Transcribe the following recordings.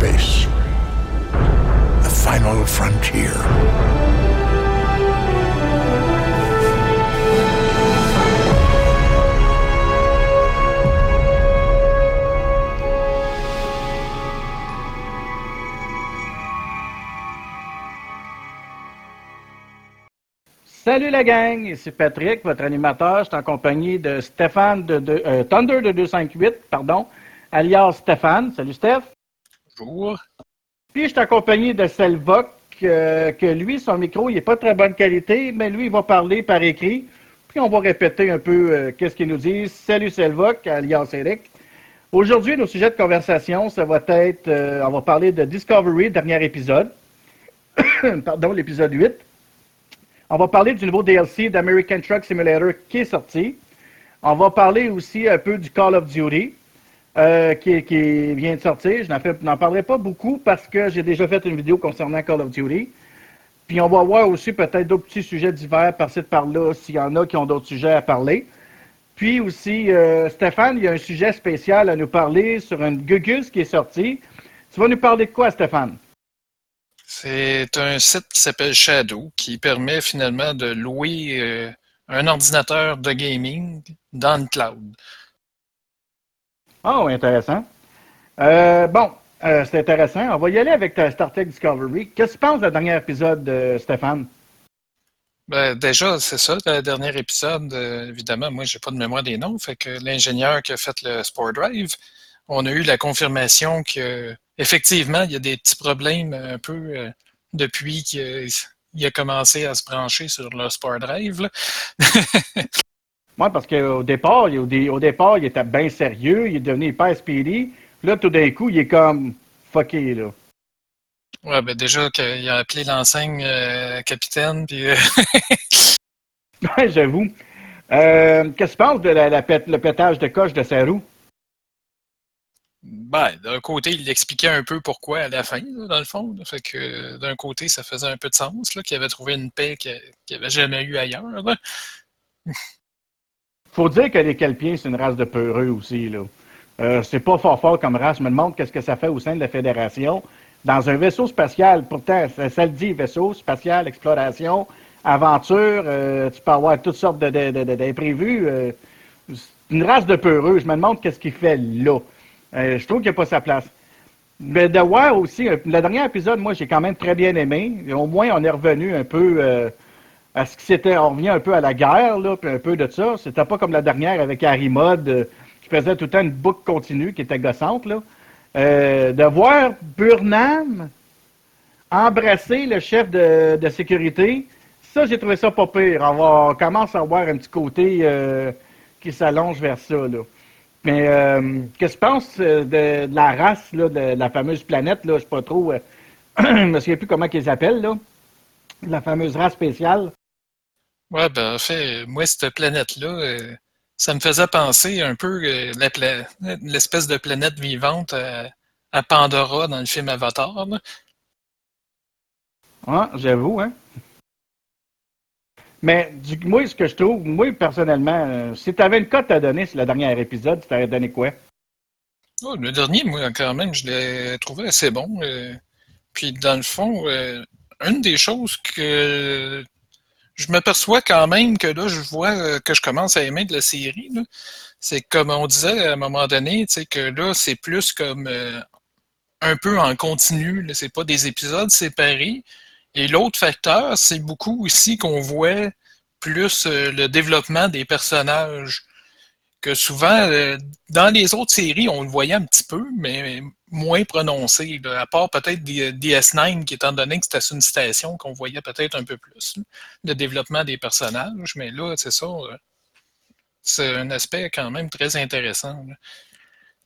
The final frontier. Salut la gang, ici Patrick, votre animateur. Je suis en compagnie de Stéphane de, de euh, Thunder de 258, pardon, alias Stéphane. Salut Steph. Puis je suis en compagnie de Selvok, euh, que lui, son micro, il n'est pas de très bonne qualité, mais lui, il va parler par écrit. Puis on va répéter un peu euh, qu'est-ce qu'il nous dit. Salut Selvok, alias Eric. Aujourd'hui, nos sujets de conversation, ça va être, euh, on va parler de Discovery, dernier épisode. pardon, l'épisode 8. On va parler du nouveau DLC d'American Truck Simulator qui est sorti. On va parler aussi un peu du Call of Duty euh, qui, vient de sortir. Je n'en parlerai pas beaucoup parce que j'ai déjà fait une vidéo concernant Call of Duty. Puis on va voir aussi peut-être d'autres petits sujets divers par-ci par-là s'il y en a qui ont d'autres sujets à parler. Puis aussi, euh, Stéphane, il y a un sujet spécial à nous parler sur un Gugus qui est sorti. Tu vas nous parler de quoi, Stéphane? C'est un site qui s'appelle Shadow qui permet finalement de louer euh, un ordinateur de gaming dans le cloud. Oh, intéressant. Euh, bon, euh, c'est intéressant. On va y aller avec ta Star Trek Discovery. Qu'est-ce que tu penses du dernier épisode, de Stéphane? Ben, déjà, c'est ça, le dernier épisode. euh, évidemment, moi, j'ai pas de mémoire des noms. Fait que l'ingénieur qui a fait le Sport Drive, on a eu la confirmation que effectivement, il y a des petits problèmes un peu euh, depuis qu'il a commencé à se brancher sur le Sport Drive. parce qu'au départ, il- au, au départ, il était bien sérieux, il est devenu hyper speedy. Là, tout d'un coup, il est comme fucké, là. Ouais, ben déjà qu'il a appelé l'enseigne euh, capitaine, puis euh, Ouais, j'avoue. Euh, Qu'est-ce que tu penses de la, la pét- le pétage de coche de sa roue? Ben, d'un côté, il expliquait un peu pourquoi à la fin, là, dans le fond. là. Fait que d'un côté, ça faisait un peu de sens, là, qu'il avait trouvé une paix qu'il n'avait jamais eue ailleurs. Faut dire que les Kelpiens, c'est une race de peureux aussi, là. Euh, c'est pas fort fort comme race. Je me demande qu'est-ce que ça fait au sein de la Fédération. Dans un vaisseau spatial, pourtant, ça, le dit, vaisseau spatial, exploration, aventure, euh, tu peux avoir toutes sortes d'imprévus. euh, c'est une race de peureux. Je me demande qu'est-ce qu'il fait là. Euh, je trouve qu'il n'y a pas sa place. Mais de voir aussi, euh, le dernier épisode, moi, j'ai quand même très bien aimé. Au moins, on est revenu un peu euh, à ce qui c'était. On revient un peu à la guerre, là, puis un peu de ça. C'était pas comme la dernière avec Harry Mod, euh, qui faisait tout le temps une boucle continue, qui était gossante, là. Euh, de voir Burnham embrasser le chef de, de sécurité, ça, j'ai trouvé ça pas pire. On, va- on commence à voir un petit côté euh, qui s'allonge vers ça, là. Mais euh, qu'est-ce que tu penses euh, de, de la race, là, de, la fameuse planète, là, je sais pas trop, je me souviens plus comment qu'ils appellent, là, la fameuse race spéciale. Ouais, ben, en fait, moi, cette planète-là, euh, ça me faisait penser un peu euh, l'espèce de planète vivante à, à Pandora dans le film Avatar. là. Ah, j'avoue, hein. Mais du, moi, ce que je trouve, moi, personnellement, euh, si tu avais une cote à donner sur le dernier épisode, tu t'aurais donné quoi? Oh, le dernier, moi, quand même, je l'ai trouvé assez bon. euh, puis, dans le fond, euh, une des choses que je m'aperçois quand même que là, je vois euh, que je commence à aimer de la série, c'est comme on disait à un moment donné, que là, c'est plus comme euh, un peu en continu, là, c'est pas des épisodes séparés. Et l'autre facteur, c'est beaucoup aussi qu'on voit plus euh, le développement des personnages que souvent, dans les autres séries, on le voyait un petit peu, mais moins prononcé, à part peut-être D- DS9, qui étant donné que c'était une station, qu'on voyait peut-être un peu plus le développement des personnages, mais là, c'est ça, euh, c'est un aspect quand même très intéressant.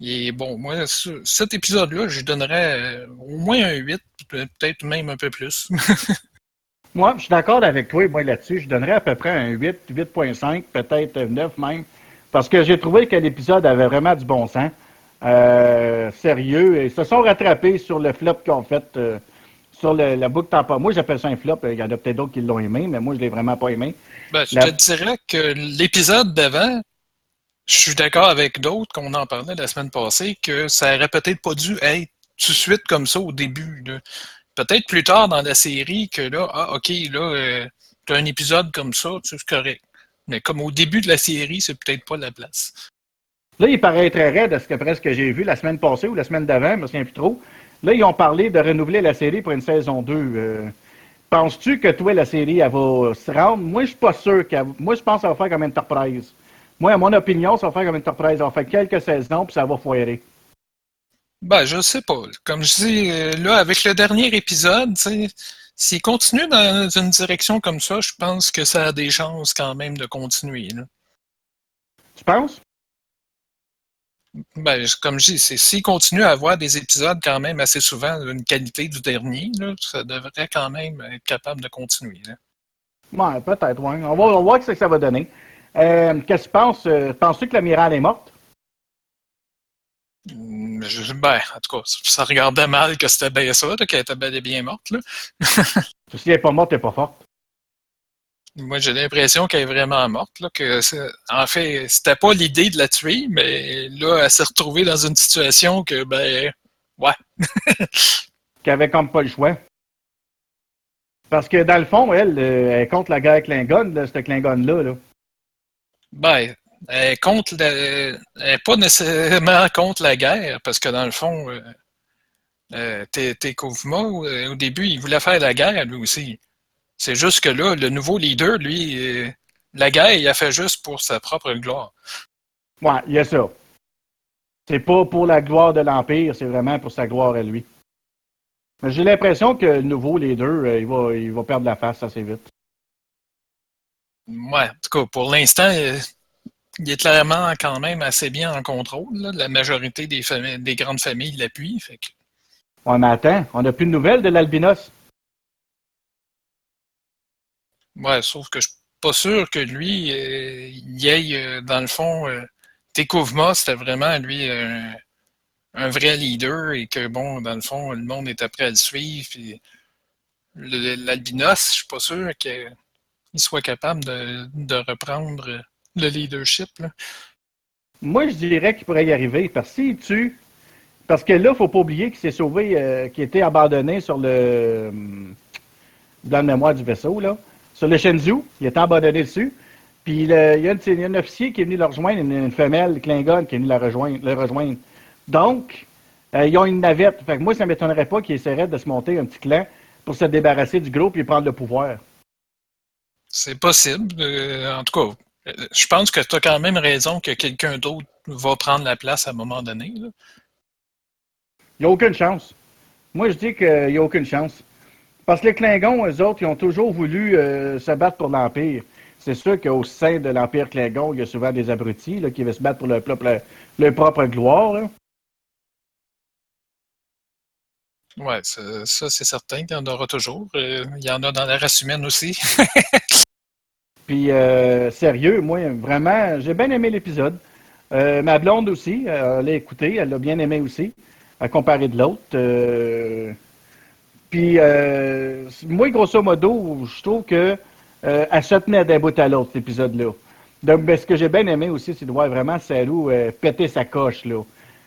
Et bon, moi, ce- cet épisode-là, je donnerais euh, au moins un 8, peut-être même un peu plus. Moi, je suis d'accord avec toi, moi, là-dessus. Je donnerais à peu près un 8, 8.5, peut-être 9 même. Parce que j'ai trouvé que l'épisode avait vraiment du bon sens. Euh, sérieux. Ils se sont rattrapés sur le flop qu'ils ont fait euh, sur le- la boucle temporelle. Moi, j'appelle ça un flop. Il y en a peut-être d'autres qui l'ont aimé, mais moi, je l'ai vraiment pas aimé. Ben, je La- te dirais que l'épisode d'avant, je suis d'accord avec d'autres qu'on en parlait la semaine passée, que ça aurait peut-être pas dû être tout de suite comme ça au début. Peut-être plus tard dans la série que là, ah, OK, là, euh, tu as un épisode comme ça, c'est correct. Mais comme au début de la série, c'est peut-être pas la place. Là, il paraît très raide, à ce que presque j'ai vu la semaine passée ou la semaine d'avant, je me souviens plus trop. Là, ils ont parlé de renouveler la série pour une saison 2. Euh, penses-tu que toi, la série, elle va se rendre? Moi, je suis pas sûr qu'elle... Moi, je pense que ça va faire comme Enterprise. Moi, à mon opinion, ça va faire comme Enterprise. Ça va faire quelques saisons, puis ça va foirer. Ben, je sais pas. Comme je dis, euh, là, avec le dernier épisode, s'il continue dans une direction comme ça, je pense que ça a des chances quand même de continuer. Tu penses? Ben, comme je dis, s'il continue à avoir des épisodes quand même assez souvent d'une qualité du dernier, ça devrait quand même être capable de continuer. Ouais, peut-être, ouais. On va, voir ce que ça va donner. Euh, qu'est-ce que tu penses? Euh, penses-tu que l'amiral est morte? Hmm, ben, en tout cas, ça regardait mal que c'était bien ça, qu'elle était bel et bien morte. Là. si elle n'est pas morte, elle n'est pas forte. Moi, j'ai l'impression qu'elle est vraiment morte. Là, que en fait, c'était pas l'idée de la tuer, mais là, elle s'est retrouvée dans une situation que, ben, ouais. Qu'elle avait comme pas le choix. Parce que dans le fond, elle, euh, elle est contre la guerre Klingon, cette Klingon-là. Là. Ben, elle n'est pas nécessairement contre la guerre, parce que dans le fond, euh, euh, euh au début, il voulait faire la guerre, lui aussi. C'est juste que là, le nouveau leader, lui, la guerre, il a fait juste pour sa propre gloire. Ouais, il y a ça. C'est pas pour la gloire de l'Empire, c'est vraiment pour sa gloire à lui. J'ai l'impression que le nouveau leader, euh, il va, il va perdre la face assez vite. Ouais, en tout cas, pour l'instant, euh, il est clairement quand même assez bien en contrôle. La majorité des, des grandes familles l'appuient. Que... On attend. On n'a plus de nouvelles de l'albinos. Ouais, sauf que je suis pas sûr que lui, euh, il aille, euh, dans le fond, euh, c'était vraiment, lui, un vrai leader et que, bon, dans le fond, le monde était prêt à le suivre. L'albinos, je suis pas sûr qu'il soit capable de, reprendre le leadership. Moi, je dirais qu'il pourrait y arriver, parce que parce que là, il ne faut pas oublier qu'il s'est sauvé, qu'il a été abandonné sur le, dans le mémoire du vaisseau, là sur le Shenzhou. Il est abandonné dessus. Puis il y, a un officier qui est venu le rejoindre, une, femelle Klingon qui est venue la rejoindre, le rejoindre. Donc, euh, ils ont une navette. Fait que moi, ça ne m'étonnerait pas qu'ils essaieraient de se monter un petit clan pour se débarrasser du groupe et prendre le pouvoir. C'est possible. Euh, en tout cas, euh, je pense que tu as quand même raison que quelqu'un d'autre va prendre la place à un moment donné. Il n'y a aucune chance. Moi, je dis qu'il n'y a aucune chance. Parce que les Klingons, eux autres, ils ont toujours voulu euh, se battre pour l'Empire. C'est sûr qu'au sein de l'Empire Klingon, il y a souvent des abrutis là, qui veulent se battre pour leur propre, leur propre gloire. Là. Ouais, ça, c'est certain qu'il y en aura toujours. Euh, il y en a dans la race humaine aussi. Puis, euh, sérieux, moi, vraiment, j'ai bien aimé l'épisode. ma blonde aussi, elle l'a écouté, elle l'a bien aimé aussi, à comparer de l'autre. Puis, euh, moi, grosso modo, je trouve que euh, elle se tenait d'un bout à l'autre, cet épisode-là. Donc, ben, ce que j'ai bien aimé aussi, c'est de voir vraiment Sarou euh, péter sa coche, là.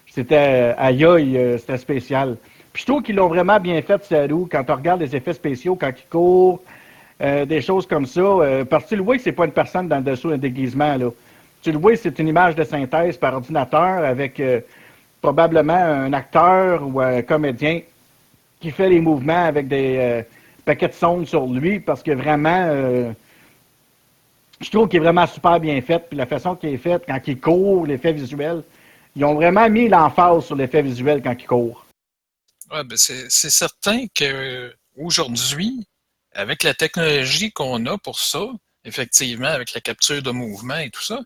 C'était, aïe aïe, c'était spécial. Puis, je trouve qu'ils l'ont vraiment bien fait, Sarou, quand on regarde les effets spéciaux, quand il court, des choses comme ça. parce que tu le vois que c'est pas une personne dans le dessous d'un déguisement, là. Tu le vois, c'est une image de synthèse par ordinateur avec probablement un acteur ou un comédien qui fait les mouvements avec des euh, paquets de sondes sur lui parce que vraiment, euh, je trouve qu'il est vraiment super bien fait. Puis la façon qu'il est fait, quand il court, l'effet visuel, ils ont vraiment mis l'emphase sur l'effet visuel quand il court. Ouais, ben c'est certain qu'aujourd'hui, avec la technologie qu'on a pour ça, effectivement, avec la capture de mouvement et tout ça,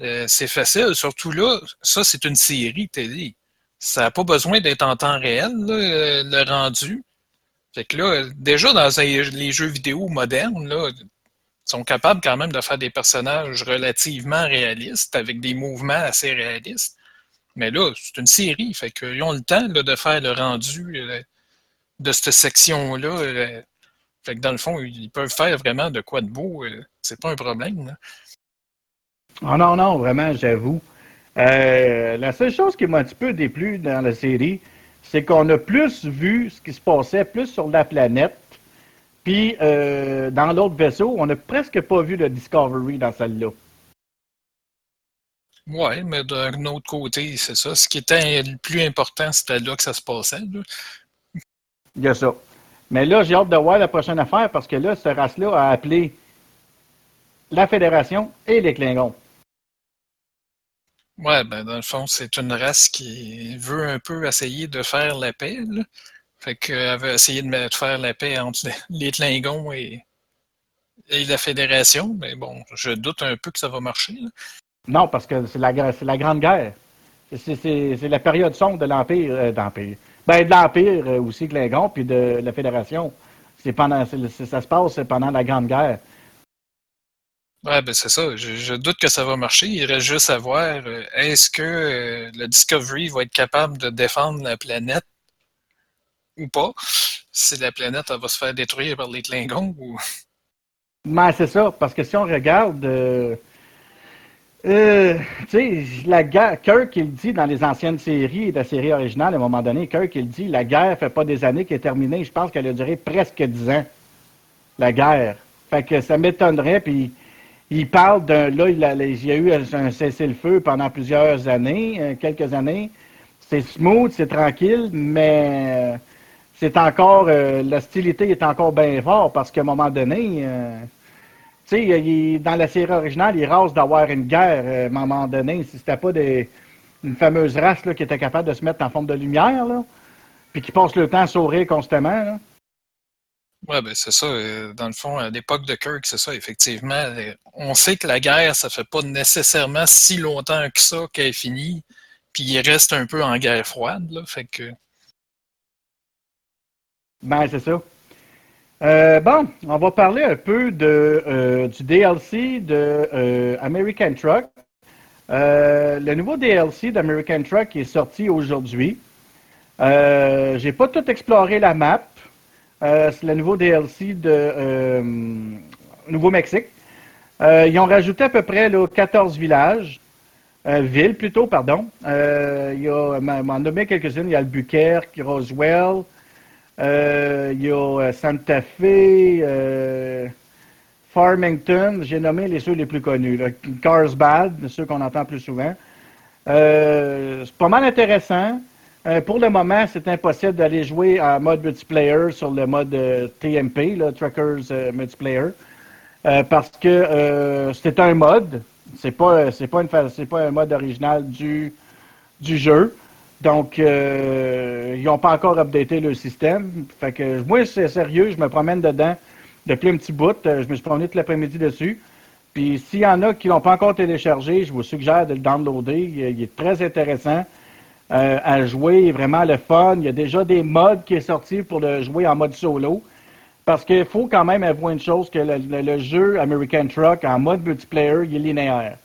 euh, c'est facile. Surtout là, ça, c'est une série télé. Ça n'a pas besoin d'être en temps réel, euh, le rendu. Fait que là, déjà dans les jeux vidéo modernes, là, ils sont capables quand même de faire des personnages relativement réalistes, avec des mouvements assez réalistes. Mais là, c'est une série, fait qu'ils ont le temps de faire le rendu euh, de cette section-là. Euh. fait que dans le fond, ils peuvent faire vraiment de quoi de beau. c'est pas un problème. Oh non, non, vraiment, j'avoue. Euh, la seule chose qui m'a un petit peu déplu dans la série, c'est qu'on a plus vu ce qui se passait plus sur la planète. Puis euh, dans l'autre vaisseau, on n'a presque pas vu le Discovery dans celle-là. Oui, mais d'un autre côté, c'est ça. Ce qui était le plus important, c'était là que ça se passait. Il y a ça. Mais là, j'ai hâte de voir la prochaine affaire parce que là, cette race-là a appelé la Fédération et les Klingons. Ouais, ben dans le fond, c'est une race qui veut un peu essayer de faire la paix. Là. Fait qu'elle veut essayer de faire la paix entre les Klingons et, la Fédération. Mais bon, je doute un peu que ça va marcher. Non, parce que c'est la, la Grande Guerre. C'est la période sombre de l'Empire. Euh, d'Empire. Ben, de l'Empire euh, aussi, Klingon, puis de la Fédération. C'est pendant, ça se passe pendant la Grande Guerre. Ouais, ben c'est ça. Je, doute que ça va marcher. Il reste juste à voir euh, est-ce que euh, le Discovery va être capable de défendre la planète ou pas? Si la planète va se faire détruire par les Klingons ou. Ben, c'est ça, parce que si on regarde. Euh, tu sais, la guerre, Kirk, il dit dans les anciennes séries, la série originale, à un moment donné, Kirk, il dit la guerre fait pas des années qu'elle est terminée. Je pense qu'elle a duré presque dix ans, la guerre. Fait que ça m'étonnerait, puis il parle d'un. Là, il, y a eu un cessez-le-feu pendant plusieurs années, euh, quelques années. C'est smooth, c'est tranquille, mais euh, c'est encore. Euh, l'hostilité est encore bien forte parce qu'à un moment donné. tu sais, dans la série originale, il rase d'avoir une guerre à un moment donné. Si c'était pas des, une fameuse race là, qui était capable de se mettre en forme de lumière, là, puis qui passe le temps à sourire constamment. Oui, ben c'est ça. Euh, dans le fond, à l'époque de Kirk, c'est ça, effectivement. Euh, on sait que la guerre, ça fait pas nécessairement si longtemps que ça qu'elle est finie. Puis il reste un peu en guerre froide, là. Fait que. Ben, c'est ça. Euh, bon, on va parler un peu de, du DLC de American Truck. le nouveau DLC d'American Truck est sorti aujourd'hui. J'ai pas tout exploré la map. Euh, c'est le nouveau DLC de euh, Nouveau-Mexique. Euh, ils ont rajouté à peu près 14 villages, villes plutôt, pardon. il y a, m'en nommé quelques-unes. Il y a Albuquerque, Roswell, il y a Santa Fe, Farmington. J'ai nommé les ceux les plus connus. Carlsbad, ceux qu'on entend plus souvent. c'est pas mal intéressant. Euh, pour le moment, c'est impossible d'aller jouer en mode multiplayer sur le mode euh, TMP, là, Truckers euh, Multiplayer, parce que c'est un mode. C'est pas c'est pas c'est pas un mode original du du jeu. Donc ils n'ont pas encore updaté le système. Fait que moi c'est sérieux, je me promène dedans depuis un petit bout. Je me suis promené tout l'après-midi dessus. Puis s'il y en a qui l'ont pas encore téléchargé, je vous suggère de le downloader. il est très intéressant. Euh, à jouer, vraiment le fun. Il y a déjà des modes qui sont sortis pour le jouer en mode solo. Parce qu'il faut quand même avouer une chose, que le, jeu American Truck en mode multiplayer, il est linéaire.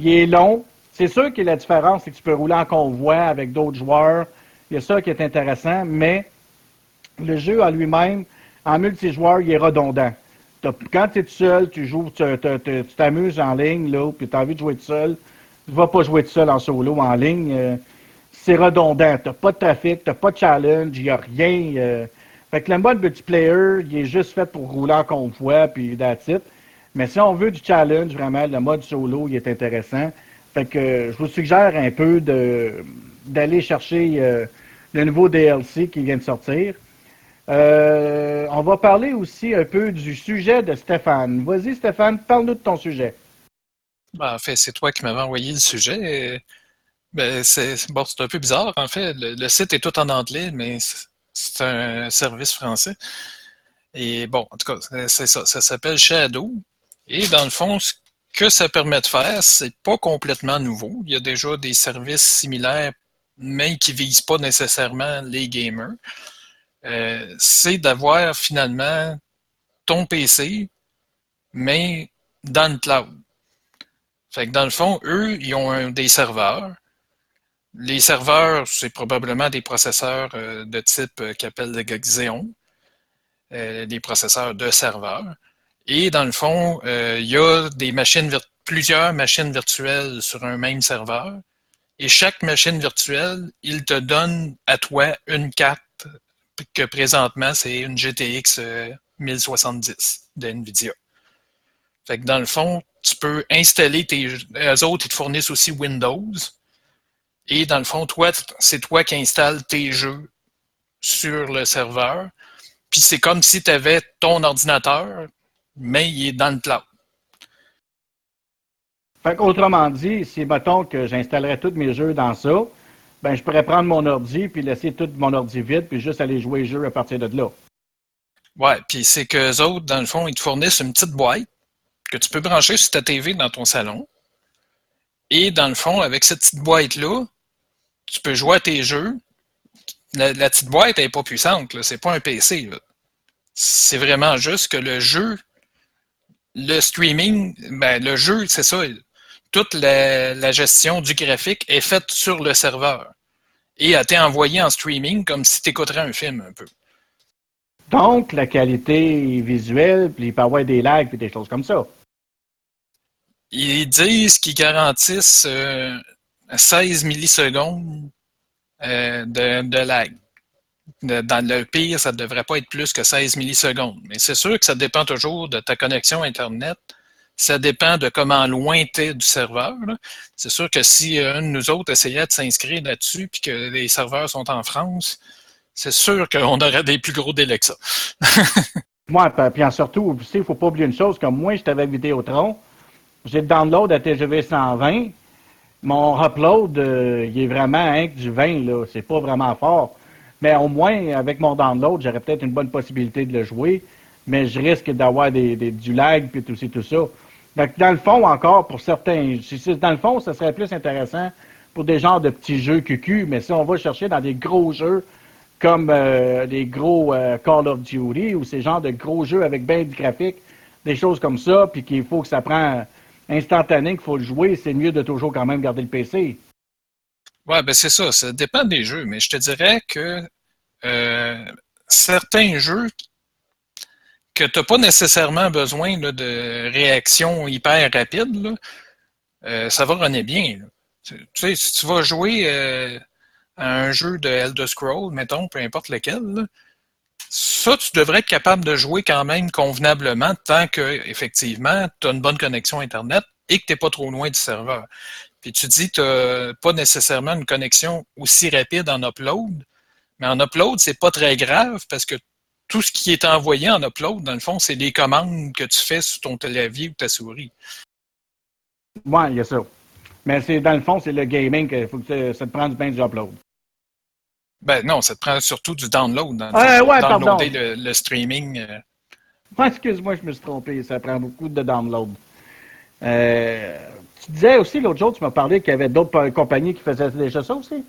Il est long. C'est sûr que la différence, c'est que tu peux rouler en convoi avec d'autres joueurs. Il y a ça qui est intéressant, mais le jeu en lui-même, en multijoueur, il est redondant. Quand tu es tout seul, tu joues, tu t'amuses en ligne, là, puis tu as envie de jouer tout seul, tu ne vas pas jouer tout seul en solo, en ligne. Euh, c'est redondant. Tu n'as pas de trafic, tu n'as pas de challenge, il n'y a rien. Euh. Fait que le mode multiplayer, il est juste fait pour rouler en convoi, puis that's. Mais si on veut du challenge, vraiment, le mode solo, il est intéressant. Fait que je vous suggère un peu d'aller chercher euh, le nouveau DLC qui vient de sortir. Euh, on va parler aussi un peu du sujet de Stéphane. Vas-y, Stéphane, parle-nous de ton sujet. Ben, en fait, c'est toi qui m'avais envoyé le sujet. Ben, c'est bon, un peu bizarre. En fait, le, site est tout en anglais, mais c'est un service français. Et bon, en tout cas, c'est ça. Ça s'appelle Shadow. Et dans le fond, ce que ça permet de faire, c'est pas complètement nouveau. Il y a déjà des services similaires, mais qui visent pas nécessairement les gamers. Euh, c'est d'avoir finalement ton PC, mais dans le cloud. Fait que dans le fond, eux, ils ont des serveurs les serveurs, c'est probablement des processeurs euh, de type euh, qu'appelle le Xeon, euh, des processeurs de serveurs. Et dans le fond, il y a plusieurs machines virtuelles sur un même serveur. Et chaque machine virtuelle, il te donne à toi une carte que présentement, c'est une GTX 1070 euh, de NVIDIA. Fait que dans le fond, tu peux installer tes. Eux autres, ils te fournissent aussi Windows. Et dans le fond, toi, c'est toi qui installes tes jeux sur le serveur. Puis c'est comme si tu avais ton ordinateur, mais il est dans le cloud. Fait autrement dit, si mettons que j'installerais tous mes jeux dans ça, ben je pourrais prendre mon ordi puis laisser tout mon ordi vide puis juste aller jouer les jeux à partir de là. Ouais, puis c'est qu'eux autres, dans le fond, ils te fournissent une petite boîte que tu peux brancher sur ta TV dans ton salon. Et dans le fond, avec cette petite boîte-là, tu peux jouer à tes jeux. La, petite boîte n'est pas puissante, c'est pas un PC. C'est vraiment juste que le jeu, le streaming, ben, le jeu, c'est ça. Toute la, gestion du graphique est faite sur le serveur et a été envoyée en streaming comme si tu écouterais un film un peu. Donc, la qualité visuelle, puis il peut y avoir des lags et des choses comme ça. Ils disent qu'ils garantissent 16 euh, millisecondes euh, de, lag. dans le pire, ça ne devrait pas être plus que 16 millisecondes. Mais c'est sûr que ça dépend toujours de ta connexion Internet. Ça dépend de comment loin tu es du serveur. C'est sûr que si euh, un de nous autres essayait de s'inscrire là-dessus puis que les serveurs sont en France, c'est sûr qu'on aurait des plus gros délais que ça. moi, puis surtout, il ne faut pas oublier une chose, comme moi, j'étais avec Vidéotron, j'ai le download à TGV 120. Mon upload, euh, il est vraiment hein, du 20, là. C'est pas vraiment fort. Mais au moins, avec mon download, j'aurais peut-être une bonne possibilité de le jouer. Mais je risque d'avoir des, du lag puis tout, tout ça. Donc, dans le fond, encore, pour certains, dans le fond, ça serait plus intéressant pour des genres de petits jeux QQ. Mais si on va chercher dans des gros jeux comme euh, des gros euh, Call of Duty ou ces genres de gros jeux avec bien du graphique, des choses comme ça, puis qu'il faut que ça prend instantané qu'il faut le jouer, c'est mieux de toujours quand même garder le PC. Ouais, ben c'est ça. Ça dépend des jeux. Mais je te dirais que euh, certains jeux que tu n'as pas nécessairement besoin de réaction hyper rapide, euh, ça va runner bien. Tu sais, si tu vas jouer euh, à un jeu de Elder Scrolls, mettons, peu importe lequel, ça, tu devrais être capable de jouer quand même convenablement tant que, effectivement, tu as une bonne connexion Internet et que tu n'es pas trop loin du serveur. Puis tu dis tu n'as pas nécessairement une connexion aussi rapide en upload, mais en upload, c'est pas très grave parce que tout ce qui est envoyé en upload, dans le fond, c'est les commandes que tu fais sur ton clavier ou ta souris. Oui, il y a ça. Mais dans le fond, c'est le gaming que ça te prenne du bien du upload. Ben non, ça te prend surtout du download. Dans, euh, ouais, downloader le, le, streaming. Euh. excuse-moi, je me suis trompé. Ça prend beaucoup de download. Euh, tu disais aussi l'autre jour, tu m'as parlé qu'il y avait d'autres compagnies qui faisaient déjà ça aussi.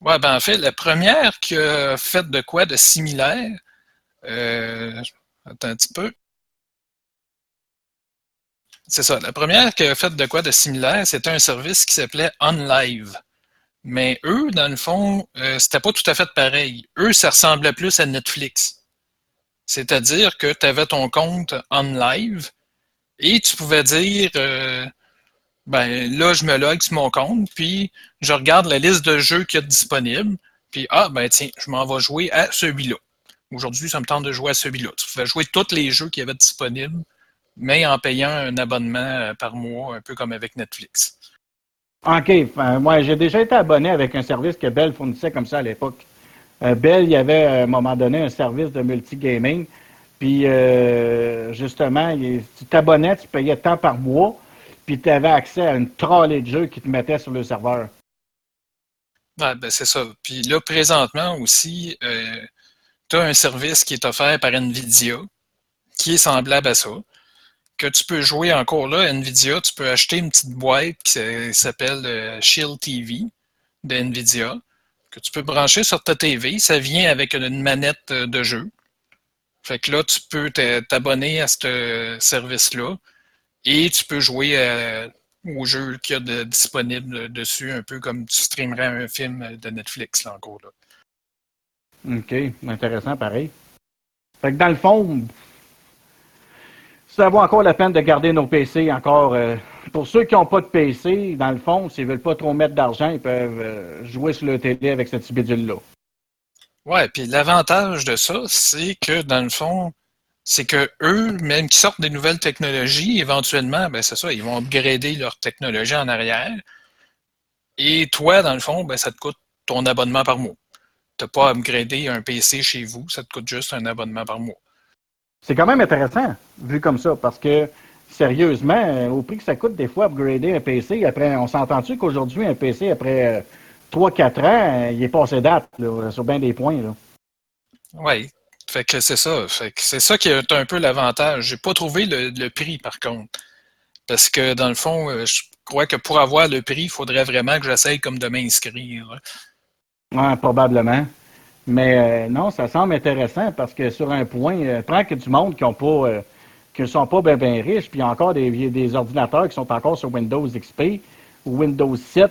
Ouais, ben en fait, la première qui a fait de quoi de similaire, euh, attends un petit peu. C'est ça. La première qui a fait de quoi de similaire, c'était un service qui s'appelait OnLive. Mais eux, dans le fond, euh, c'était pas tout à fait pareil. Eux, ça ressemblait plus à Netflix. C'est-à-dire que tu avais ton compte en live et tu pouvais dire euh, ben là, je me log sur mon compte, puis je regarde la liste de jeux qu'il y a disponibles, puis ah ben tiens, je m'en vais jouer à celui-là. Aujourd'hui, ça me tente de jouer à celui-là. Tu pouvais jouer tous les jeux qu'il y avait disponibles, mais en payant un abonnement euh, par mois, un peu comme avec Netflix. OK. moi, j'ai déjà été abonné avec un service que Bell fournissait comme ça à l'époque. Euh, Bell, il y avait à un moment donné un service de multigaming. Puis, euh, justement, tu t'abonnais, tu payais tant par mois, puis tu avais accès à une trolley de jeux qui te mettait sur le serveur. ben, c'est ça. Puis là, présentement aussi, euh, tu as un service qui est offert par NVIDIA, qui est semblable à ça que tu peux jouer encore là, NVIDIA, tu peux acheter une petite boîte qui s'appelle euh, Shield TV de NVIDIA, que tu peux brancher sur ta TV. Ça vient avec une manette euh, de jeu. Fait que là, tu peux t'abonner à ce service-là et tu peux jouer euh, au jeu qu'il y a de, disponible dessus, un peu comme tu streamerais un film de Netflix, là, encore là. OK, intéressant, pareil. Fait que dans le fond, ça vaut encore la peine de garder nos PC encore euh, pour ceux qui n'ont pas de PC, dans le fond, s'ils ne veulent pas trop mettre d'argent, ils peuvent euh, jouer sur le télé avec cette bidule-là. Ouais, puis l'avantage de ça, c'est que dans le fond, c'est que eux, même qui sortent des nouvelles technologies, éventuellement, ben c'est ça, ils vont upgrader leur technologie en arrière. Et toi, dans le fond, ben, ça te coûte ton abonnement par mois. Tu n'as pas à upgrader un PC chez vous, ça te coûte juste un abonnement par mois. C'est quand même intéressant, vu comme ça, parce que sérieusement, au prix que ça coûte des fois upgrader un PC, après, on s'entend-tu qu'aujourd'hui, un PC, après 3-4 ans, il est passé date, sur bien des points. Oui, fait que c'est ça. Fait que c'est ça qui est un peu l'avantage. J'ai pas trouvé le, prix, par contre. Parce que dans le fond, euh, je crois que pour avoir le prix, il faudrait vraiment que j'essaye comme de m'inscrire. Oui, probablement. Mais euh, non, ça semble intéressant parce que sur un point, euh, prends que du monde qui ont pas qui ne sont pas bien ben riches, puis encore des, des ordinateurs qui sont encore sur Windows XP ou Windows 7,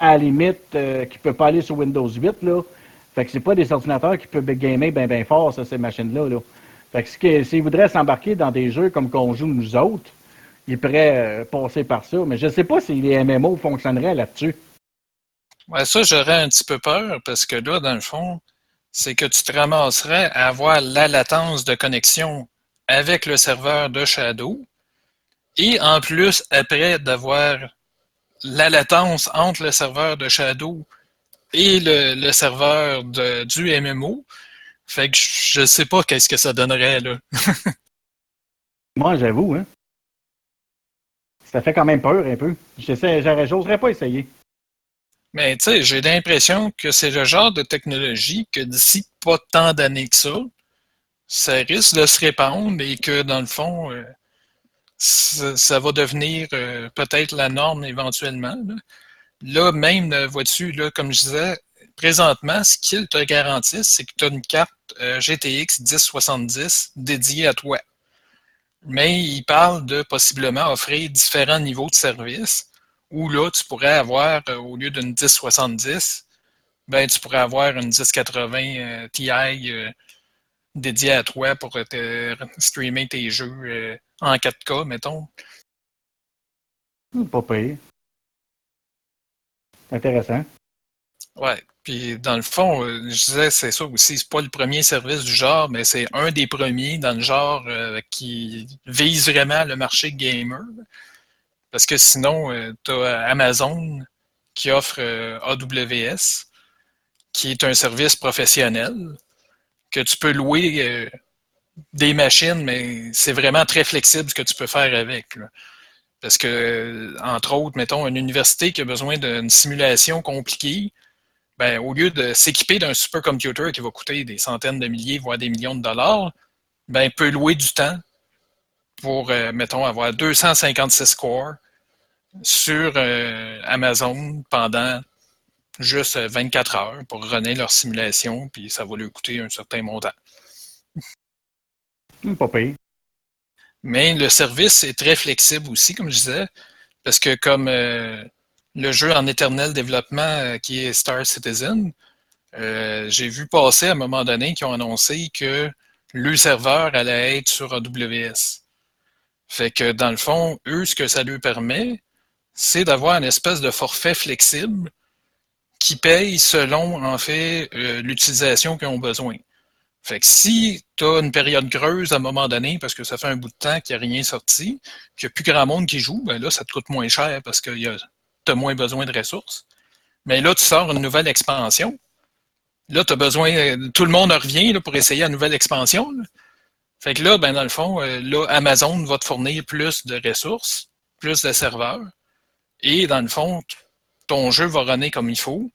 à la limite, qui ne peuvent pas aller sur Windows 8, là. Fait que c'est pas des ordinateurs qui peuvent gamer bien bien fort, ça, ces machines-là. Là. Fait que s'ils voudraient s'embarquer dans des jeux comme qu'on joue nous autres, ils pourraient euh, passer par ça. Mais je ne sais pas si les MMO fonctionneraient là-dessus. Ouais, ça, j'aurais un petit peu peur parce que là, dans le fond, c'est que tu te ramasserais à avoir la latence de connexion avec le serveur de Shadow. Et en plus, après d'avoir la latence entre le serveur de Shadow et le, serveur du MMO. Je sais pas qu'est-ce que ça donnerait, là. Moi, j'avoue, hein. Ça fait quand même peur un peu. J'oserais pas essayer. Mais tu sais, j'ai l'impression que c'est le genre de technologie que d'ici pas tant d'années que ça, ça risque de se répandre et que dans le fond, euh, ça, va devenir euh, peut-être la norme éventuellement. Là, même, euh, vois-tu, comme je disais, présentement, ce qu'ils te garantissent, c'est que tu as une carte GTX 1070 dédiée à toi. Mais ils parlent de possiblement offrir différents niveaux de service où là, tu pourrais avoir, euh, au lieu d'une 1070, ben, tu pourrais avoir une 1080 Ti dédiée à toi pour te streamer tes jeux en 4K, mettons. Pas payé. Intéressant. Ouais. Puis dans le fond, euh, je disais, c'est ça aussi, c'est pas le premier service du genre, mais c'est un des premiers dans le genre euh, qui vise vraiment le marché gamer. Parce que sinon, euh, tu as Amazon qui offre AWS, qui est un service professionnel, que tu peux louer des machines, mais c'est vraiment très flexible ce que tu peux faire avec. Parce que, entre autres, mettons, une université qui a besoin d'une simulation compliquée, ben, au lieu de s'équiper d'un supercomputer qui va coûter des centaines de milliers, voire des millions de dollars, ben, peut louer du temps pour, euh, mettons, avoir 256 cores sur euh, Amazon pendant juste 24 heures pour runner leur simulation, puis ça va lui coûter un certain montant. Pas payé. Mais le service est très flexible aussi, comme je disais, parce que comme euh, le jeu en éternel développement euh, qui est Star Citizen, euh, j'ai vu passer à un moment donné qu'ils ont annoncé que le serveur allait être sur AWS. Fait que dans le fond, eux, ce que ça lui permet, c'est d'avoir une espèce de forfait flexible qui paye selon, en fait, l'utilisation qu'ils ont besoin. Fait que si tu as une période creuse à un moment donné, parce que ça fait un bout de temps qu'il n'y a rien sorti, qu'il n'y a plus grand monde qui joue, ben là, ça te coûte moins cher parce que tu as moins besoin de ressources. Mais là, tu sors une nouvelle expansion. Là, tu as besoin. Tout le monde revient là, pour essayer une nouvelle expansion. Fait que là, ben, dans le fond, euh, là, Amazon va te fournir plus de ressources, plus de serveurs. Et dans le fond, ton jeu va runner comme il faut.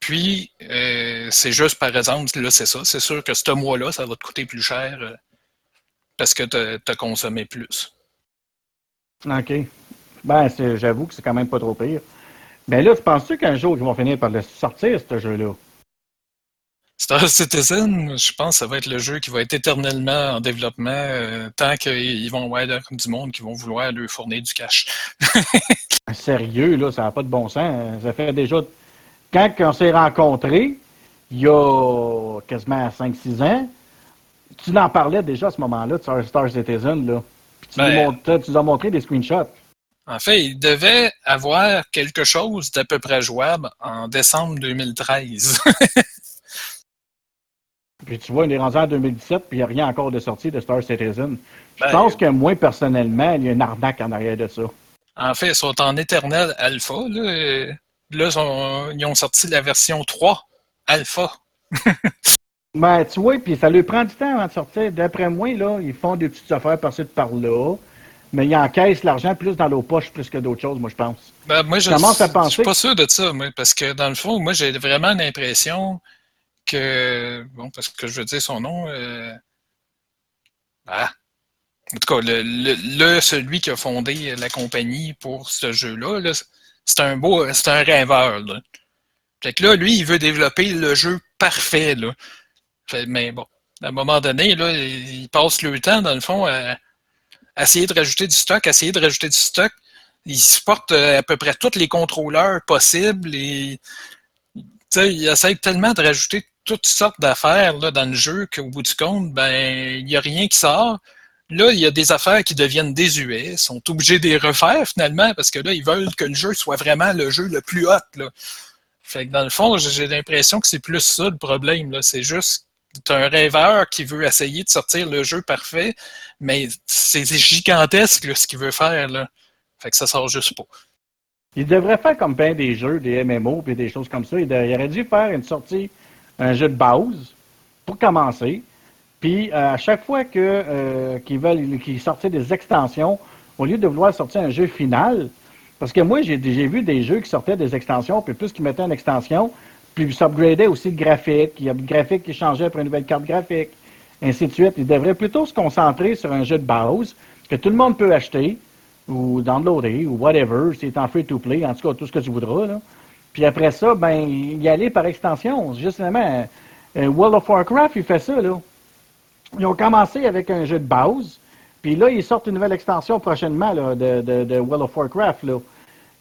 Puis, euh, c'est juste, par exemple, là, c'est ça. C'est sûr que ce mois-là, ça va te coûter plus cher euh, parce que tu as, consommé plus. OK. Ben, j'avoue que c'est quand même pas trop pire. Mais là, tu penses-tu qu'un jour, ils vont finir par le sortir, ce jeu-là? Star Citizen, je pense que ça va être le jeu qui va être éternellement en développement euh, tant qu'ils vont avoir du monde qui vont vouloir lui fournir du cash. Sérieux, là, ça n'a pas de bon sens. Ça fait déjà quand on s'est rencontrés, il y a quasiment 5-6 ans, tu en parlais déjà à ce moment-là de Star Citizen, là. Puis tu, ben, nous, as montré des screenshots. En fait, il devait avoir quelque chose d'à peu près jouable en décembre 2013. puis tu vois, on est rendu en 2017, puis il n'y a rien encore de sorti de Star Citizen. Je Ben, pense que moi, personnellement, il y a une arnaque en arrière de ça. En fait, ils sont en éternel alpha. Là, Et là ils, sont- ils ont sorti la version 3 alpha. Ben, tu vois, puis ça lui prend du temps avant de sortir. D'après moi, là, ils font des petites affaires par-ci par-là, mais ils encaissent l'argent plus dans leurs poches plus que d'autres choses, moi, je pense. Ben, moi, je, penser suis pas sûr de ça, moi, parce que dans le fond, moi, j'ai vraiment l'impression que, bon, parce que je veux dire son nom, euh, ah, en tout cas, le, celui qui a fondé la compagnie pour ce jeu-là, là, c'est un beau, c'est un rêveur, là. Lui, il veut développer le jeu parfait, mais bon, à un moment donné, il passe le temps, dans le fond, à, essayer de rajouter du stock, à essayer de rajouter du stock. Il supporte euh, à peu près tous les contrôleurs possibles et il essaie tellement de rajouter toutes sortes d'affaires dans le jeu qu'au bout du compte, ben, il n'y a rien qui sort. Là, il y a des affaires qui deviennent désuets, sont obligés de les refaire finalement parce que là, ils veulent que le jeu soit vraiment le jeu le plus hot. Là. Fait que dans le fond, j'ai l'impression que c'est plus ça le problème. C'est juste t'as un rêveur qui veut essayer de sortir le jeu parfait, mais c'est gigantesque ce qu'il veut faire. Là. Fait que ça sort juste pas. Il devrait faire comme bien des jeux, des MMO, puis des choses comme ça. Il aurait dû faire une sortie, un jeu de base, pour commencer. Puis, euh, à chaque fois que euh, qu'ils veulent qu'ils sortaient des extensions, au lieu de vouloir sortir un jeu final, parce que moi, j'ai vu des jeux qui sortaient des extensions, puis plus qu'ils mettaient une extension, puis ils s'upgradaient aussi le graphique. Il y a le graphique qui changeait pour une nouvelle carte graphique, ainsi de suite. Ils devraient plutôt se concentrer sur un jeu de base que tout le monde peut acheter, ou downloader, ou whatever, c'est en free-to-play, en tout cas, tout ce que tu voudras. Là. Puis après ça, ben, y aller par extension. Justement, euh, World of Warcraft, il fait ça, là. Ils ont commencé avec un jeu de base, puis là, ils sortent une nouvelle extension prochainement là, de, de, de World of Warcraft. Là.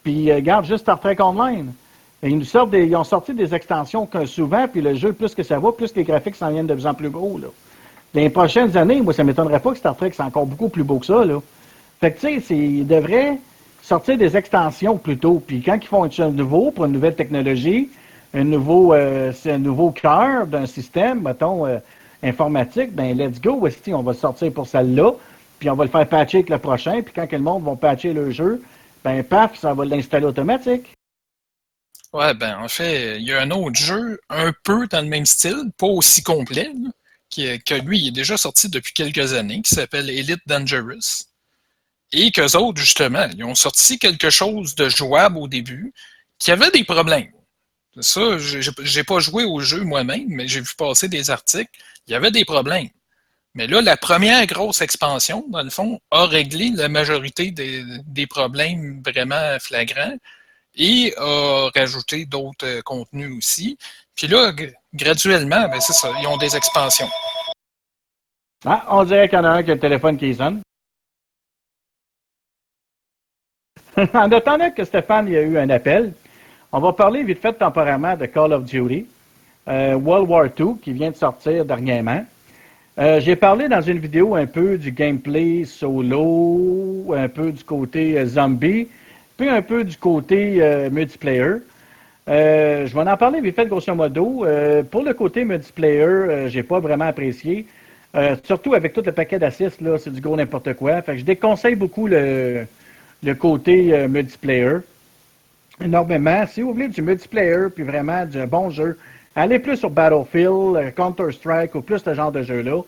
Puis, euh, juste Star Trek Online. Et ils, nous sortent des- ils ont sorti des extensions que souvent, puis le jeu, plus que ça va, plus les graphiques s'en viennent de plus en plus gros. Là. Dans les prochaines années, moi, ça ne m'étonnerait pas que Star Trek soit encore beaucoup plus beau que ça. Là. Fait que, tu sais, c'est- ils devraient sortir des extensions plutôt. Puis quand ils font un chose nouveau pour une nouvelle technologie, un nouveau, euh, c'est un nouveau cœur d'un système, mettons, euh, informatique, ben let's go, esti, on va sortir pour celle-là, puis on va le faire patcher avec le prochain, puis quand que le monde va patcher le jeu, ben paf, ça va l'installer automatique. Ouais, ben en fait, il y a un autre jeu un peu dans le même style, pas aussi complet, qui que lui, il est déjà sorti depuis quelques années, qui s'appelle Elite Dangerous. Et qu'eux autres, justement, ils ont sorti quelque chose de jouable au début, qui avait des problèmes. Ça, j'ai pas joué au jeu moi-même, mais j'ai vu passer des articles. Il y avait des problèmes. Mais là, la première grosse expansion, dans le fond, a réglé la majorité des, des problèmes vraiment flagrants et a rajouté d'autres euh, contenus aussi. Puis là, graduellement, ben c'est ça, ils ont des expansions. Ah, on dirait qu'il y en a un qui a le téléphone qui sonne. en attendant que Stéphane y a eu un appel, on va parler vite fait temporairement de Call of Duty, euh, World War II, qui vient de sortir dernièrement. Euh, J'ai parlé dans une vidéo un peu du gameplay solo, un peu du côté euh, zombie, puis un peu du côté multiplayer. Je vais en parler vite fait grosso modo. Pour le côté multiplayer, euh, j'ai pas vraiment apprécié. Surtout avec tout le paquet d'assists, c'est du gros n'importe quoi. Je déconseille beaucoup le, le côté multiplayer. Énormément. Si vous voulez du multiplayer, puis vraiment du bon jeu, allez plus sur Battlefield, euh, Counter-Strike ou plus ce genre de jeu-là.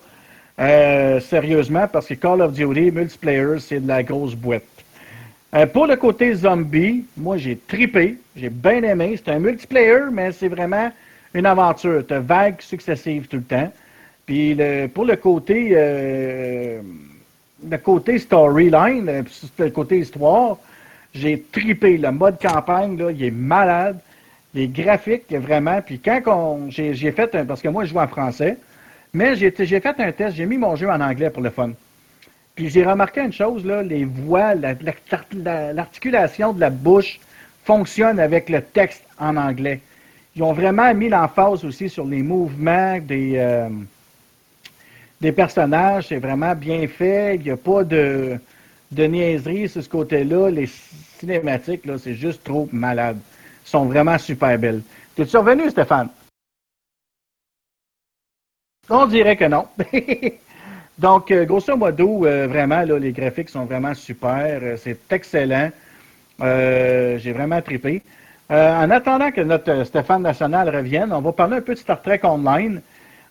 Euh, sérieusement, parce que Call of Duty multiplayer, c'est de la grosse boîte. Euh, pour le côté zombie, moi j'ai tripé, j'ai bien aimé. C'est un multiplayer, mais c'est vraiment une aventure. Tu vagues successives tout le temps. Puis le- pour le côté euh, le côté storyline, le, côté histoire, j'ai tripé. Le mode campagne, il est malade. Les graphiques, vraiment. Puis quand on, j'ai, j'ai fait un, parce que moi je joue en français, mais j'ai, j'ai fait un test, j'ai mis mon jeu en anglais pour le fun. Puis j'ai remarqué une chose, là, les voix, la- la- la- l'articulation de la bouche fonctionne avec le texte en anglais. Ils ont vraiment mis l'emphase aussi sur les mouvements des, euh, des personnages. C'est vraiment bien fait. Il n'y a pas de, de niaiseries sur ce côté-là. Les cinématiques, là, c'est juste trop malade. Sont vraiment super belles. T'es-tu revenu, Stéphane? On dirait que non. Donc, euh, grosso modo, euh, vraiment, les graphiques sont vraiment super. Euh, c'est excellent. J'ai vraiment trippé. en attendant que notre Stéphane National revienne, on va parler un peu de Star Trek Online.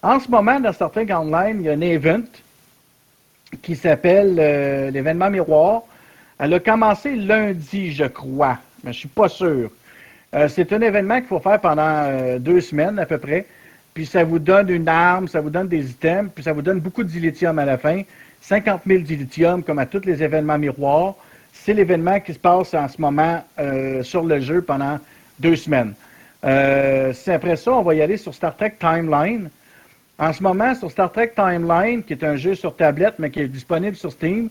En ce moment, dans Star Trek Online, il y a un event qui s'appelle l'événement miroir. Elle a commencé lundi, je crois, mais je ne suis pas sûr. C'est un événement qu'il faut faire pendant deux semaines à peu près puis ça vous donne une arme, ça vous donne des items, puis ça vous donne beaucoup de dilithium à la fin. 50 000 dilithium, comme à tous les événements miroirs. C'est l'événement qui se passe en ce moment euh, sur le jeu pendant deux semaines. Euh, après ça, on va y aller sur Star Trek Timeline. En ce moment, sur Star Trek Timeline, qui est un jeu sur tablette, mais qui est disponible sur Steam,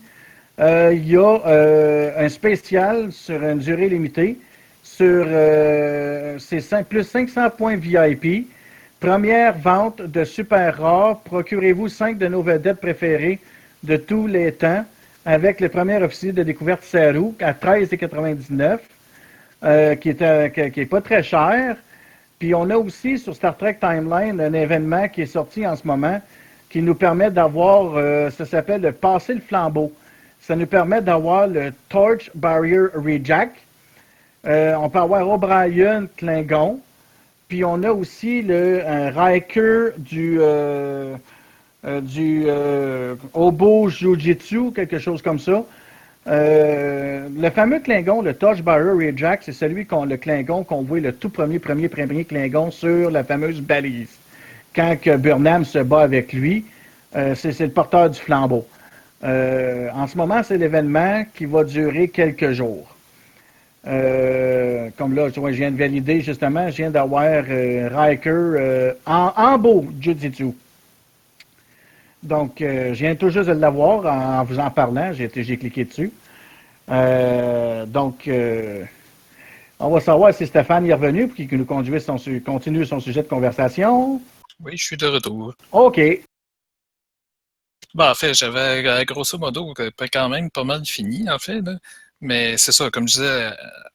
euh, il y a euh, un spécial sur une durée limitée sur c'est plus 500 points VIP Première vente de super rares. Procurez-vous cinq de nos vedettes préférées de tous les temps avec le premier officier de découverte Saru à 13,99 euh, euh, qui est pas très cher. Puis on a aussi sur Star Trek Timeline un événement qui est sorti en ce moment qui nous permet d'avoir, euh, ça s'appelle le passer le flambeau. Ça nous permet d'avoir le Torch Barrier Rejack. On peut avoir O'Brien Klingon. Puis on a aussi le un Riker du, euh, euh, du euh, Obo Jiu-Jitsu, quelque chose comme ça. le fameux Klingon, le Touch Barrier Jack, c'est celui qu'on le Klingon qu'on voit le tout premier, premier, premier Klingon sur la fameuse balise. Quand Burnham se bat avec lui, c'est le porteur du flambeau. en ce moment, c'est l'événement qui va durer quelques jours. Euh, comme là, je viens de valider justement, je viens d'avoir euh, Riker euh, en, en, beau Jiu-Jitsu. Donc, je viens tout juste de l'avoir en, vous en parlant. J'ai, cliqué dessus. donc, on va savoir si Stéphane est revenu pour qu'il nous conduise son, continue son sujet de conversation. Oui, je suis de retour. OK. Bon, en fait, j'avais grosso modo quand même pas mal fini, en fait. Là. Mais c'est ça, comme je disais,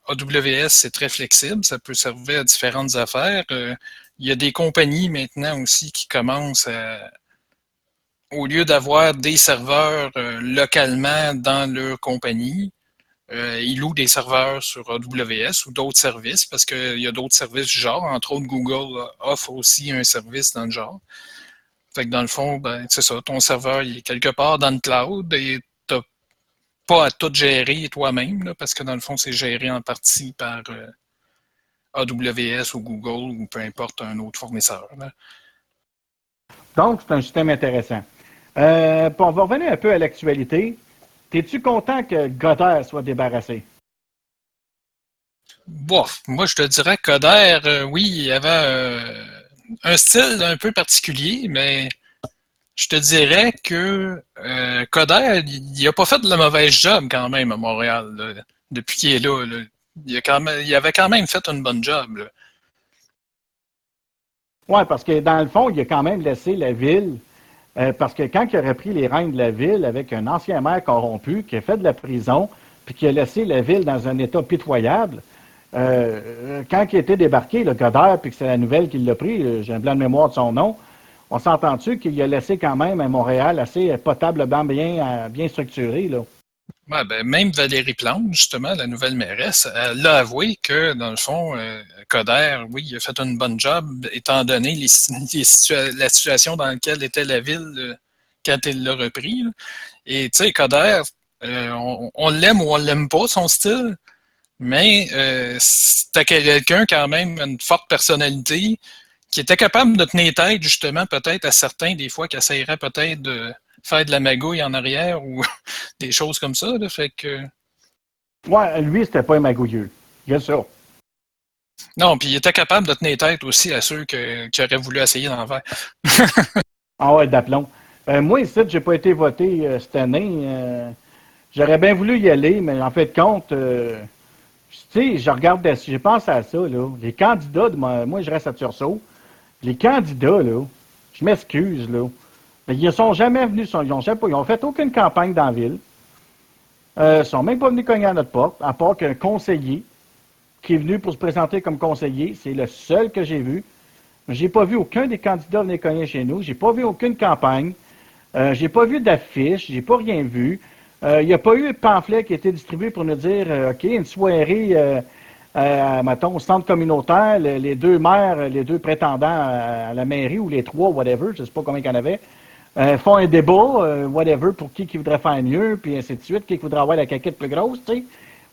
AWS, c'est très flexible, ça peut servir à différentes affaires. Euh, il y a des compagnies maintenant aussi qui commencent à, au lieu d'avoir des serveurs euh, localement dans leur compagnie, euh, ils louent des serveurs sur AWS ou d'autres services parce qu'il y a d'autres services du genre. Entre autres, Google offre aussi un service dans le genre. Fait que dans le fond, ben, c'est ça, ton serveur il est quelque part dans le cloud et pas à tout gérer toi-même, parce que dans le fond, c'est géré en partie par euh, AWS ou Google ou peu importe un autre fournisseur. Donc, c'est un système intéressant. Euh, on va revenir un peu à l'actualité. Es-tu content que Goddard soit débarrassé? Bof, moi je te dirais que Coder, euh, oui, il avait un style un peu particulier, mais je te dirais que euh, Coder, il n'a pas fait de la mauvaise job quand même à Montréal depuis qu'il est là. Il, avait quand même fait une bonne job. Oui, parce que dans le fond, il a quand même laissé la ville. Euh, parce que quand il a repris les règnes de la ville avec un ancien maire corrompu qui a fait de la prison, puis qui a laissé la ville dans un état pitoyable, euh, quand il était débarqué, le Godard, puis que c'est la nouvelle qu'il l'a pris, j'ai un blanc de mémoire de son nom, on s'entend-tu qu'il a laissé quand même à Montréal assez potablement bien, euh, bien structuré, là? Ben, même Valérie Plante, justement, la nouvelle mairesse, elle a avoué que, dans le fond, euh, Coder, oui, il a fait une bonne job, étant donné la situation dans laquelle était la ville euh, quand il l'a repris. Et, tu sais, Coder, on, l'aime ou on l'aime pas, son style, mais c'était quelqu'un quand même, une forte personnalité, qui était capable de tenir tête, justement, peut-être à certains, des fois, qui essaieraient peut-être de faire de la magouille en arrière ou des choses comme ça. Là, fait que. Ouais, lui, c'était pas un magouilleux. Bien sûr. Non, puis il était capable de tenir tête aussi à ceux qui auraient voulu essayer d'en faire. ah ouais, d'aplomb. Euh, moi, ici, j'ai pas été voté euh, cette année. Euh, j'aurais bien voulu y aller, mais en fait, compte, tu sais, je regarde, j'ai pensé à ça, là. Les candidats, de moi, moi je reste à Tursault les candidats, là, je m'excuse, là, mais ils ne sont jamais venus, ils n'ont ont fait aucune campagne dans la ville. Euh, ils sont même pas venus cogner à notre porte, à part qu'un conseiller qui est venu pour se présenter comme conseiller. C'est le seul que j'ai vu. J'ai pas vu aucun des candidats venir cogner chez nous. J'ai pas vu aucune campagne. Euh, j'ai pas vu d'affiche. J'ai pas rien vu. Euh, il n'y a pas eu de pamphlet qui a été distribué pour nous dire, euh, OK, une soirée, euh, mettons, au centre communautaire, le- les deux maires, les deux prétendants à, la mairie ou les trois, whatever, je ne sais pas combien il y en avait, euh, font un débat, euh, whatever, pour qui qui voudrait faire mieux, puis ainsi de suite, qui voudrait avoir la caquette plus grosse, tu sais.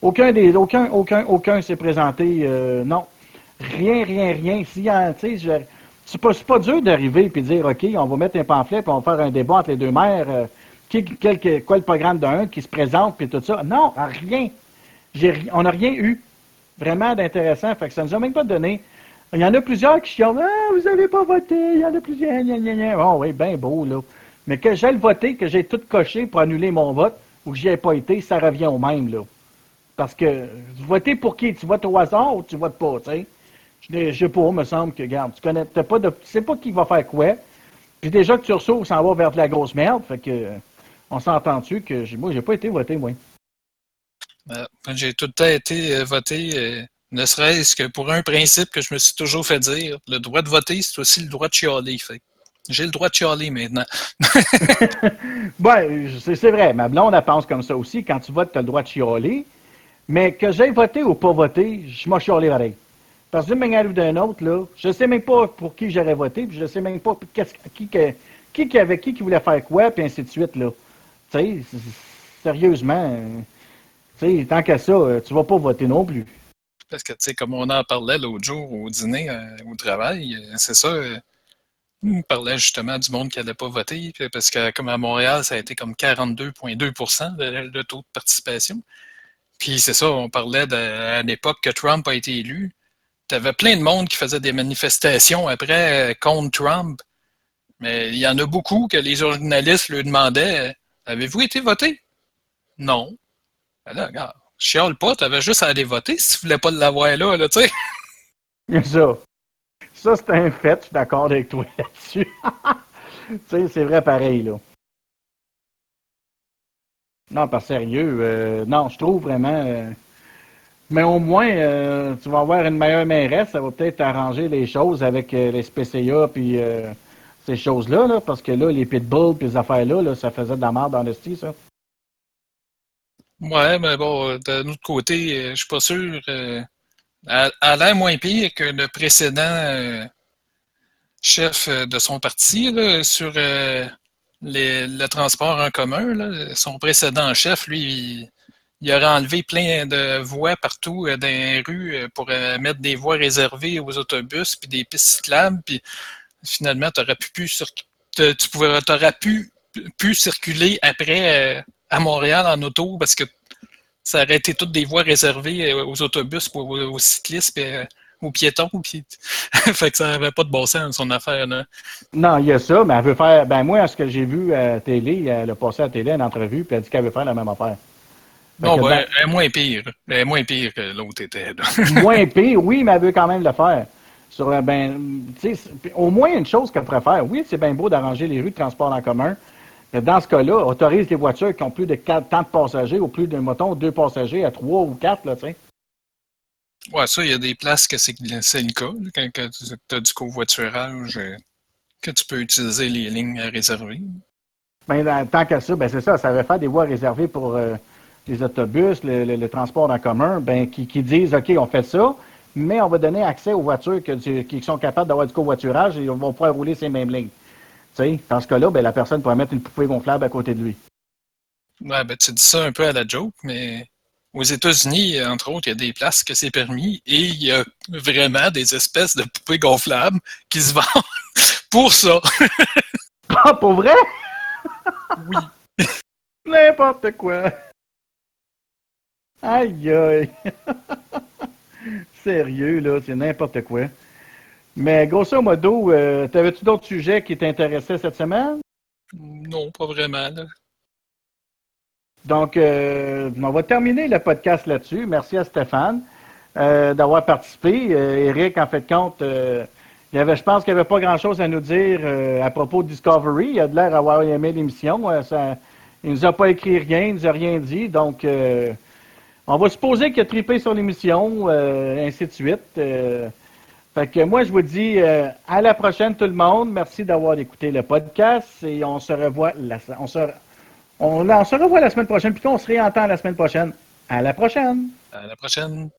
Aucun des, aucun, aucun, aucun s'est présenté, euh, non. Rien, rien, rien. Si, tu sais, c'est pas, pas dur d'arriver puis de dire, OK, on va mettre un pamphlet puis on va faire un débat entre les deux maires. qui, quel, quoi le programme d'un qui se présente puis tout ça. Non, rien. On n'a rien eu vraiment d'intéressant. Fait que ça nous a même pas donné. Il y en a plusieurs qui chialent, ah, vous n'avez pas voté. Il y en a plusieurs. Gna, gna. Bon, oui, bien beau, là. Mais que j'aille voter, que j'ai tout coché pour annuler mon vote ou que j'y ai pas été, ça revient au même, là. Parce que voter pour qui? Tu votes au hasard ou tu votes pas, tu sais? Je ne sais pas, me semble que, regarde, tu connais pas de. Tu sais pas qui va faire quoi. Puis déjà que tu reçois, ça va vers de la grosse merde. Fait que on s'entend-tu que moi, j'ai pas été voté, moi. Euh, J'ai tout le temps été euh, voté, euh, ne serait-ce que pour un principe que je me suis toujours fait dire. Le droit de voter, c'est aussi le droit de chialer. J'ai le droit de chialer maintenant. Ben, c'est vrai, ma blonde, elle pense comme ça aussi. Quand tu votes, tu as le droit de chialer. Mais que j'aille voter ou pas voter, je m'en chialé pareil. Parce que d'une manière ou d'une autre, là, je sais même pas pour qui j'aurais voté, puis je sais même pas qui, qui, qui avait qui qui voulait faire quoi, puis ainsi de suite, là. Tu sais, c- sérieusement, tant qu'à ça, euh, tu vas pas voter non plus. Parce que, tu sais, comme on en parlait l'autre jour au dîner, euh, au travail, euh, c'est ça. on parlait justement du monde qui n'allait pas voter, parce que, comme à Montréal, ça a été comme 42,2 de, de taux de participation. Puis c'est ça, on parlait de, à l'époque que Trump a été élu. Tu avais plein de monde qui faisait des manifestations après contre Trump. Mais il y en a beaucoup que les journalistes lui demandaient Avez-vous été voté Non. Ben là, regarde, chiale pas, t'avais juste à aller voter si tu voulais pas l'avoir là, là, tu sais. Ça. Ça, c'est un fait, je suis d'accord avec toi là-dessus. tu sais, c'est vrai pareil, là. Non, pas sérieux. euh, non, je trouve vraiment. euh, mais au moins, euh, tu vas avoir une meilleure mairesse, ça va peut-être arranger les choses avec les SPCA puis ces choses-là, là, parce que là, les pitbulls puis les affaires-là, là, ça faisait de la merde dans le style, ça. Ouais, mais bon, euh, d'un autre côté, euh, je suis pas sûr. Euh, elle a l'air moins pire que le précédent euh, chef de son parti sur les- le transport en commun. Son précédent chef, lui, il, aurait enlevé plein de voies partout dans les rues pour mettre des voies réservées aux autobus puis des pistes cyclables. Puis finalement, pu, tu t'aurais pu, circuler après à Montréal en auto parce que ça aurait été toutes des voies réservées euh, aux autobus, aux, aux cyclistes, puis, euh, aux piétons. Puis... fait que ça n'avait pas de bon sens, son affaire. Là. Non, il y a ça, mais elle veut faire. Ben, moi, ce que j'ai vu à la télé, elle a passé à la télé une entrevue, puis elle a dit qu'elle veut faire la même affaire. Fait Non, ben, dans- elle est moins pire. Elle est moins pire que l'autre était. là. moins pire, oui, mais elle veut quand même le faire. Sur, euh, ben, au moins une chose qu'elle pourrait faire. Oui, c'est bien beau d'arranger les rues de transport en commun. Dans ce cas-là, autorise les voitures qui ont plus de quatre, tant de passagers ou plus de, mettons, deux passagers à trois ou quatre, là, tu sais. Ouais, ça, il y a des places que c'est le cas. quand tu as du covoiturage, euh, que tu peux utiliser les lignes réservées. Ben, dans- tant qu'à ça, ben, c'est ça, ça va faire des voies réservées pour euh, les autobus, le, le- le transport en commun, ben, qui, qui disent, OK, on fait ça, mais on va donner accès aux voitures que qui sont capables d'avoir du covoiturage et ils vont pouvoir rouler ces mêmes lignes. Tu sais, dans ce cas-là, ben, la personne pourrait mettre une poupée gonflable à côté de lui. Ouais, ben, tu dis ça un peu à la joke, mais aux États-Unis, entre autres, il y a des places que c'est permis et il y a vraiment des espèces de poupées gonflables qui se vendent pour ça. Ah, pour vrai? Oui. N'importe quoi. Aïe, aïe. Sérieux, là, c'est n'importe quoi. Mais grosso modo, euh, t'avais-tu d'autres sujets qui t'intéressaient cette semaine? Non, pas vraiment. Là. Donc, euh, on va terminer le podcast là-dessus. Merci à Stéphane euh, d'avoir participé. Euh, Eric, en fait compte, euh, il avait, je pense qu'il n'y avait pas grand-chose à nous dire euh, à propos de Discovery. Il a de l'air d'avoir aimé l'émission. Euh, ça- Il nous a pas écrit rien, il nous a rien dit. Donc, euh, on va supposer qu'il a tripé sur l'émission, euh, ainsi de suite. Euh, fait que moi, je vous dis à la prochaine, tout le monde. Merci d'avoir écouté le podcast et on se revoit la, on se, on, on se revoit la semaine prochaine, puis qu'on se réentend la semaine prochaine. À la prochaine. À la prochaine.